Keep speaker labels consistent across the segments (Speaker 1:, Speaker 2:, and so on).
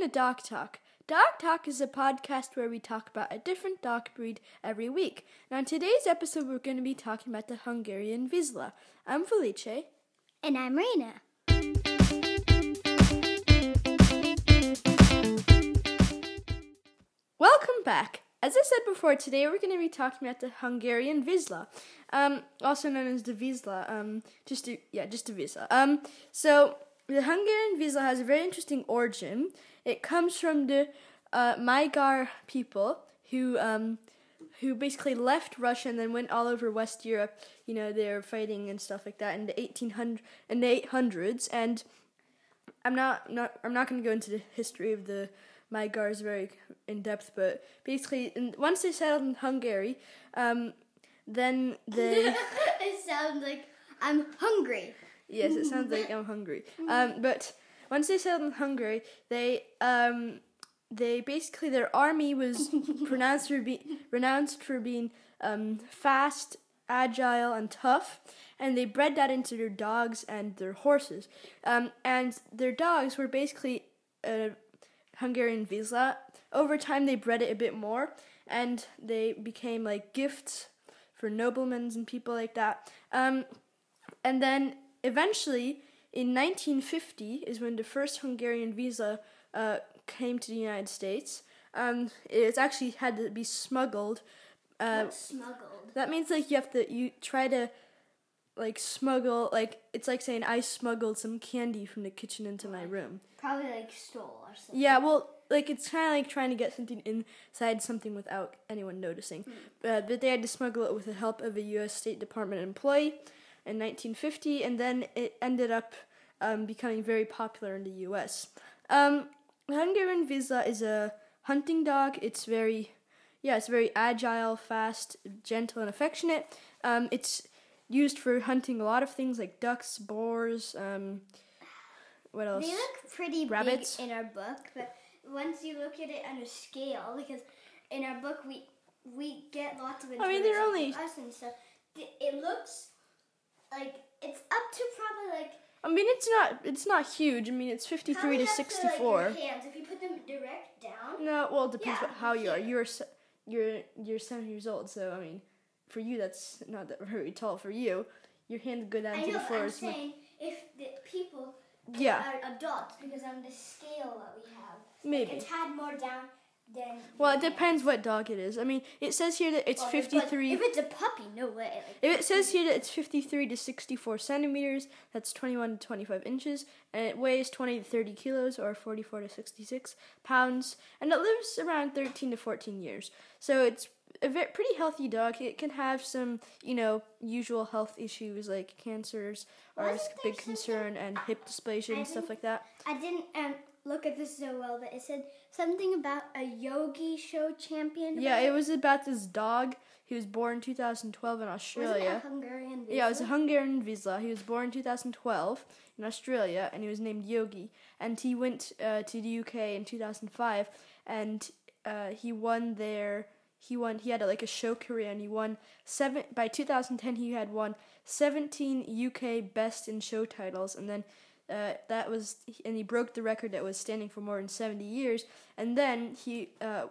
Speaker 1: to Doc Talk. Doc Talk is a podcast where we talk about a different dog breed every week. Now, in today's episode, we're going to be talking about the Hungarian Vizsla. I'm Felice.
Speaker 2: And I'm Reina.
Speaker 1: Welcome back. As I said before, today we're going to be talking about the Hungarian Vizsla, um, also known as the Vizsla. Um, just to, yeah, just the Vizsla. Um, so the Hungarian Vizsla has a very interesting origin. It comes from the uh, Magyar people who um, who basically left Russia and then went all over West Europe. You know, they were fighting and stuff like that in the eighteen hundred in the eight hundreds. And I'm not not I'm not going to go into the history of the Magyars very in depth, but basically, in, once they settled in Hungary, um, then they.
Speaker 2: it sounds like I'm hungry.
Speaker 1: Yes, it sounds like I'm hungry. Um, but once they settled in Hungary, they um, they basically their army was pronounced for be, renounced for being um, fast, agile, and tough, and they bred that into their dogs and their horses. Um, and their dogs were basically a Hungarian Vizsla. Over time, they bred it a bit more, and they became like gifts for noblemen and people like that. Um, and then eventually, in 1950, is when the first Hungarian Vizsla uh, came to the United States. Um, it's actually had to be smuggled. Uh,
Speaker 2: smuggled?
Speaker 1: that means like you have to you try to like smuggle like it's like saying I smuggled some candy from the kitchen into my room.
Speaker 2: Probably like stole or something.
Speaker 1: Yeah, well, like it's kind of like trying to get something inside something without anyone noticing. Uh, but they had to smuggle it with the help of a U.S. State Department employee in 1950, and then it ended up um, becoming very popular in the U.S. Um, Hungarian Vizsla is a hunting dog. It's very, yeah, it's very agile, fast, gentle, and affectionate. Um, it's used for hunting a lot of things like ducks, boars. Um, what else?
Speaker 2: They look pretty
Speaker 1: Rabbits?
Speaker 2: big in our book, but once you look at it on a scale, because in our book we we get lots of
Speaker 1: I mean, they're only-
Speaker 2: us and stuff. It looks like it's up to probably like
Speaker 1: I mean, it's not it's not huge. I mean, it's 53 to
Speaker 2: up To,
Speaker 1: 64.
Speaker 2: like, your hands. If you put them direct down,
Speaker 1: No, well, it depends
Speaker 2: Yeah,
Speaker 1: how you are. You're you're you're seven years old, so I mean, for you that's not that very tall. For you, your hands go down
Speaker 2: I
Speaker 1: to
Speaker 2: know.
Speaker 1: the floor.
Speaker 2: I'm
Speaker 1: as much-
Speaker 2: saying if the people
Speaker 1: Yeah,
Speaker 2: are adults because on the scale that we have,
Speaker 1: maybe.
Speaker 2: it's had more down than.
Speaker 1: Well, it depends what dog it is. I mean, it says here that it's
Speaker 2: Well, but
Speaker 1: 53.
Speaker 2: If it's a puppy, no way. Like,
Speaker 1: If it says mm. here that it's 53 to 64 centimeters, that's 21 to 25 inches, and it weighs 20 to 30 kilos or 44 to 66 pounds, and it lives around 13 to 14 years. So it's a ve- pretty healthy dog. It can have some, you know, usual health issues like cancers are a big concern and hip dysplasia and stuff like that.
Speaker 2: I didn't um, look at this so well, but it said something about a yogi show champion.
Speaker 1: Yeah, it was about this dog. He was born in 2012 in Australia.
Speaker 2: Hungarian?
Speaker 1: Yeah, it was a Hungarian Vizsla. He was born in 2012 in Australia, and he was named Yogi. And he went uh, to the UK in 2005, and uh, he won there. He won. He had like a show career, and he won seven. By 2010, he had won 17 UK Best in Show titles, and then. Uh, that was and he broke the record that was standing for more than 70 years and then he uh,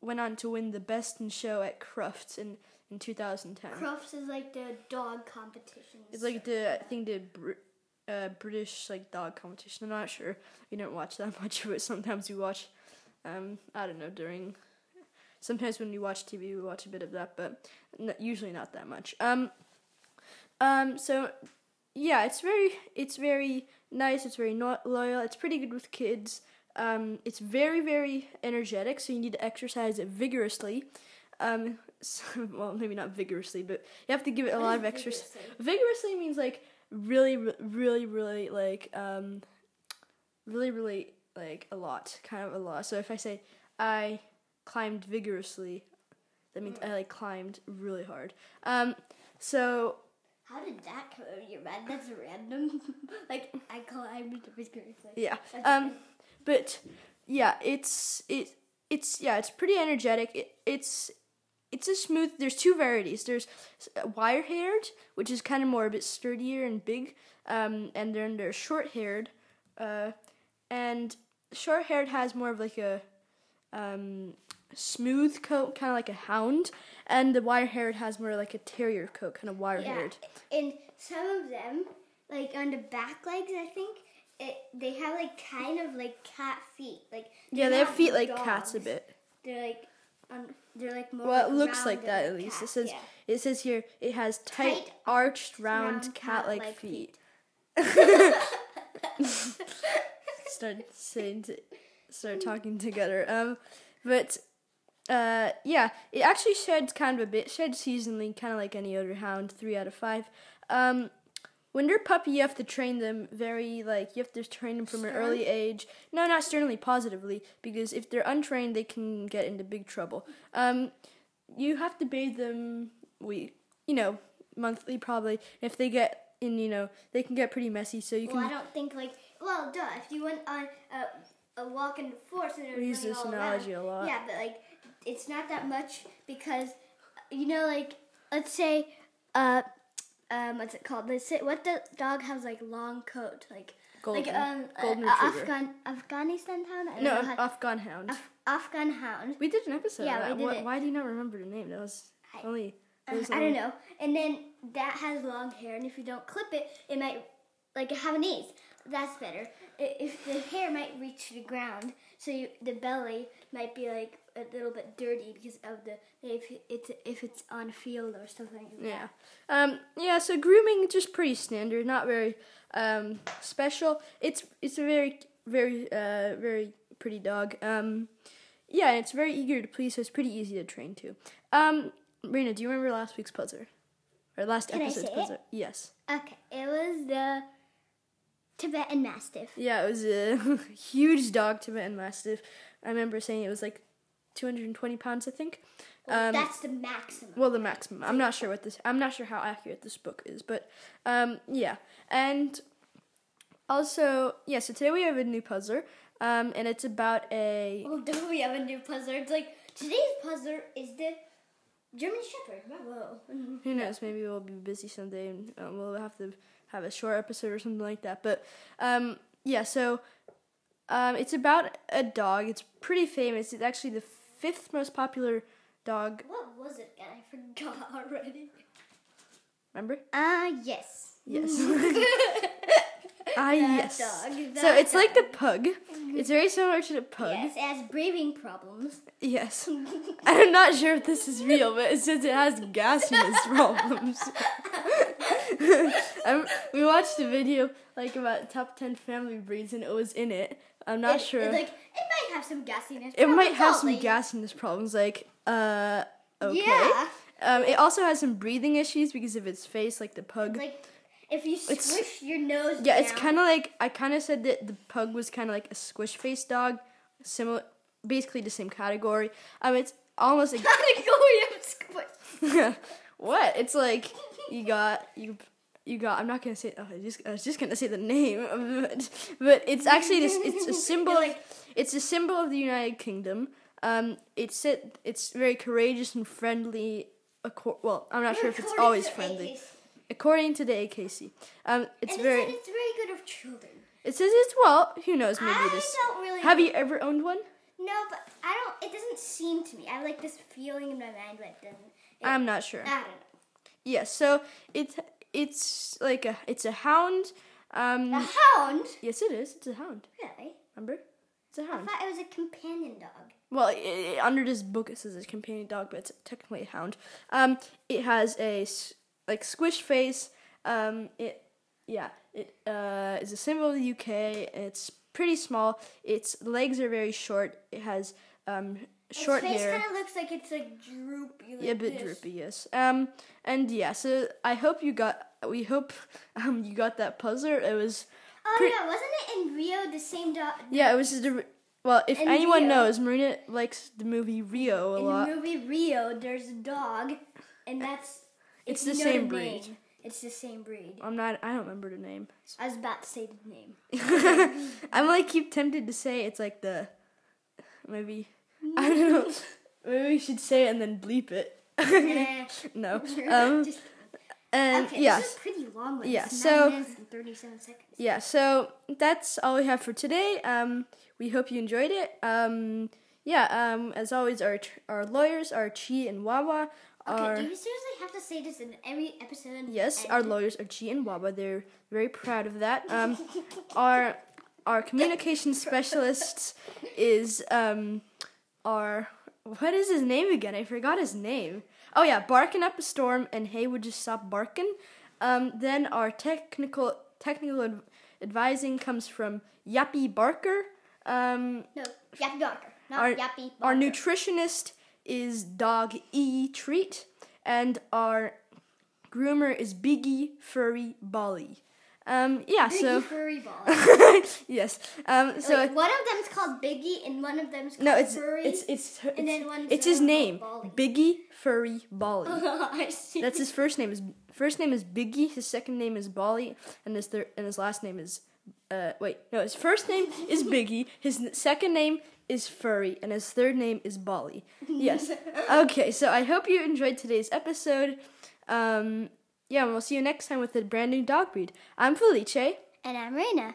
Speaker 1: went on to win the best in show at crufts in, in 2010
Speaker 2: Crufts is like the dog competition.
Speaker 1: it's like the I think the Br- uh, British like dog competition. I'm not sure. We don't watch that much of it. Sometimes we watch. Um, I don't know during. Sometimes when we watch TV, we watch a bit of that, but n- usually not that much. Um, um. So, yeah, it's very it's very nice. It's very no- loyal. It's pretty good with kids. Um, it's very very energetic, so you need to exercise it vigorously. Um, so, well, maybe not vigorously, but you have to give it a lot of exercise.
Speaker 2: vigorously?
Speaker 1: Vigorously means like really, really, really like um, really, really like a lot, kind of a lot. So if I say I climbed vigorously, that means I like climbed really hard. Um, so
Speaker 2: How did that come out of your mind? That's random. like I climbed vigorously.
Speaker 1: yeah,
Speaker 2: That's
Speaker 1: um, but yeah, it's it it's yeah, it's pretty energetic. It, it's it's a smooth. There's two varieties. There's wire haired, which is kind of more a bit sturdier and big, um, and then there's short haired, uh, and short haired has more of like a um, smooth coat, kind of like a hound, and the wire haired has more like a terrier coat, kind of wire haired.
Speaker 2: Yeah, and some of them, like on the back legs, I think it, they have like kind of like cat feet. Like
Speaker 1: Yeah,
Speaker 2: they're
Speaker 1: have feet like cats a bit.
Speaker 2: They're like um, they're like more.
Speaker 1: Well, it
Speaker 2: like
Speaker 1: looks like that at least. It says
Speaker 2: yeah.
Speaker 1: it says here it has tight,
Speaker 2: Tight,
Speaker 1: arched, round,
Speaker 2: round,
Speaker 1: cat-like
Speaker 2: cat-like
Speaker 1: feet. start saying to, start talking together. Um, but uh, yeah, it actually sheds kind of a bit, sheds seasonally, kind of like any other hound. Three out of five. Um, when they're puppy, you have to train them very like you have to train them from an early age. No, not sternly, positively, because if they're untrained, they can get into big trouble. Um, you have to bathe them we you know monthly probably. If they get in, you know, they can get pretty messy. So you can
Speaker 2: Well, I don't think like well, duh. If you went on a, a walk in the forest and was
Speaker 1: we use this analogy
Speaker 2: around,
Speaker 1: a lot.
Speaker 2: Yeah, but like it's not that much because you know, like let's say, uh, um, what's it called? Let's say what the dog has like long coat, like
Speaker 1: Golden,
Speaker 2: like um,
Speaker 1: golden
Speaker 2: uh,
Speaker 1: retriever.
Speaker 2: Afghan Afghanistan hound.
Speaker 1: No,
Speaker 2: how-
Speaker 1: Afghan hound.
Speaker 2: Af- Afghan hound.
Speaker 1: we did an episode.
Speaker 2: Yeah,
Speaker 1: of that.
Speaker 2: we did
Speaker 1: Why-
Speaker 2: it.
Speaker 1: Why do you not remember the name? That was
Speaker 2: I-
Speaker 1: only.
Speaker 2: Uh, I don't know. And then that has long hair, and if you don't clip it, it might like have an ace. That's better. If the hair might reach the ground, so you, the belly might be like a little bit dirty because of the if it's if it's on a field or something. Like
Speaker 1: Yeah. Um, yeah, so grooming just pretty standard, not very um, special. It's it's a very very uh, very pretty dog. Um, yeah, and it's very eager to please, so it's pretty easy to train too. Um, Marina, do you remember last week's puzzle? Or last
Speaker 2: Can
Speaker 1: episode's
Speaker 2: say it?
Speaker 1: puzzle? Yes.
Speaker 2: Okay, it was the Tibetan Mastiff.
Speaker 1: Yeah, it was a huge dog, Tibetan Mastiff. I remember saying it was like 220 pounds, I think.
Speaker 2: Well,
Speaker 1: Um,
Speaker 2: that's the maximum.
Speaker 1: Well, the maximum. I'm not sure what this. I'm not sure how accurate this book is, but um, yeah. And also, yeah. So today we have a new puzzler, um, and it's about a.
Speaker 2: Well, do we have a new puzzler? It's like today's puzzler is the German Shepherd. Whoa.
Speaker 1: Who knows? Maybe we'll be busy someday, and um, we'll have to have a short episode or something like that. But um, yeah. So um, it's about a dog. It's pretty famous. It's actually the fifth most popular dog.
Speaker 2: What was it again? I forgot already.
Speaker 1: Remember?
Speaker 2: Ah, yes.
Speaker 1: Yes. Ah, yes.
Speaker 2: dog,
Speaker 1: so it's like the pug. It's very similar to the pug.
Speaker 2: Yes, it has breathing problems.
Speaker 1: Yes. I'm not sure if this is real, but it says it has gasiness problems. um, we watched a video like about top 10 family breeds and it was in it. I'm not
Speaker 2: It-
Speaker 1: sure.
Speaker 2: It, like, it might have some gassiness.
Speaker 1: it might have some gasiness problems, like, uh, okay.
Speaker 2: Yeah.
Speaker 1: Um, it also has some breathing issues because of its face, like the pug.
Speaker 2: Like, if you
Speaker 1: It's-
Speaker 2: squish your nose
Speaker 1: yeah, it's kind of like, I kind of said that the pug was kind of like a squish face dog, similar, basically the same category. Um, it's almost a
Speaker 2: category of squish.
Speaker 1: what? It's like you got you you got. I'm not gonna say. Oh, I just I was just gonna say the name, but, but it's actually this. It's a symbol.
Speaker 2: Like-
Speaker 1: it's a symbol of the United Kingdom. Um, it's it. It's very courageous and friendly. Well, I'm not sure if it's always friendly. According to the AKC, um, it's
Speaker 2: and
Speaker 1: very.
Speaker 2: it said it's very good of children.
Speaker 1: It says it's well. Who knows? Maybe
Speaker 2: I
Speaker 1: this.
Speaker 2: don't really.
Speaker 1: Have you ever owned one?
Speaker 2: No, but I don't. It doesn't seem to me. I have like this feeling in my mind, but it doesn't. It,
Speaker 1: I'm not sure.
Speaker 2: I don't know.
Speaker 1: Yes. so it's it's like a it's a hound. Um,
Speaker 2: A hound?
Speaker 1: yes, it is. It's a hound.
Speaker 2: Really?
Speaker 1: Remember? It's a hound.
Speaker 2: I thought it was a companion dog.
Speaker 1: Well, i i under this book it says it's a companion dog, but it's technically a hound. Um, it has a like squish face. Um, it yeah, it uh is a symbol of the UK. It's pretty small. Its legs are very short. It has um short
Speaker 2: Its face
Speaker 1: hair.
Speaker 2: kind of looks like it's like droopy. Like
Speaker 1: Yeah, a bit
Speaker 2: this.
Speaker 1: droopy, yes. Um, and yeah, so I hope you got. We hope um you got that puzzle. It was
Speaker 2: Oh yeah, wasn't it in Rio the same dog?
Speaker 1: yeah, it was just a. Well, if
Speaker 2: In
Speaker 1: anyone
Speaker 2: Rio.
Speaker 1: knows, Marina likes the movie Rio a
Speaker 2: In
Speaker 1: lot.
Speaker 2: the movie Rio, there's a dog, and that's
Speaker 1: It's the same breed.
Speaker 2: name, It's the same breed.
Speaker 1: I'm not. I don't remember the name.
Speaker 2: I was about to say the name.
Speaker 1: I'm like keep tempted to say it's like the maybe I don't know. Maybe we should say it and then bleep it. No. Um.
Speaker 2: just-
Speaker 1: And
Speaker 2: Okay, is pretty long.
Speaker 1: Yeah, so-
Speaker 2: and thirty-seven seconds.
Speaker 1: yeah. So that's all we have for today. Um, we hope you enjoyed it. Um, yeah. Um, as always, our our lawyers are Chi and Wawa.
Speaker 2: Okay, do you seriously have to say this in every episode?
Speaker 1: yes,
Speaker 2: And-
Speaker 1: our lawyers are Chi and Wawa. They're very proud of that. Um, our our communication specialist is um, our what is his name again? I forgot his name. Oh yeah, barking up a storm and hey, would you stop barking? Um, then our technical technical ad- advising comes from Yappy Barker. Um,
Speaker 2: No, Yappy Barker, not
Speaker 1: our
Speaker 2: Yappy Barker.
Speaker 1: our nutritionist is Dog E Treat, and our groomer is Biggie Furry Bolly. Um, yeah,
Speaker 2: Biggie
Speaker 1: so
Speaker 2: furry ball.
Speaker 1: yes. Um, so
Speaker 2: Wait, one of them's called Biggie, and one of them's called
Speaker 1: no, it's
Speaker 2: furry.
Speaker 1: it's it's it's,
Speaker 2: and then one's,
Speaker 1: it's his
Speaker 2: uh,
Speaker 1: name,
Speaker 2: Bolly.
Speaker 1: Biggie Furry Bolly.
Speaker 2: I see.
Speaker 1: That's his first name is first name is Biggie. His second name is Bolly, and his third and his last name is uh wait no his first name is Biggie. His second name is Furry, and his third name is Bolly. Yes. Okay, so I hope you enjoyed today's episode. Um, yeah, and we'll see you next time with a brand new dog breed. I'm Felice.
Speaker 2: and I'm Raina.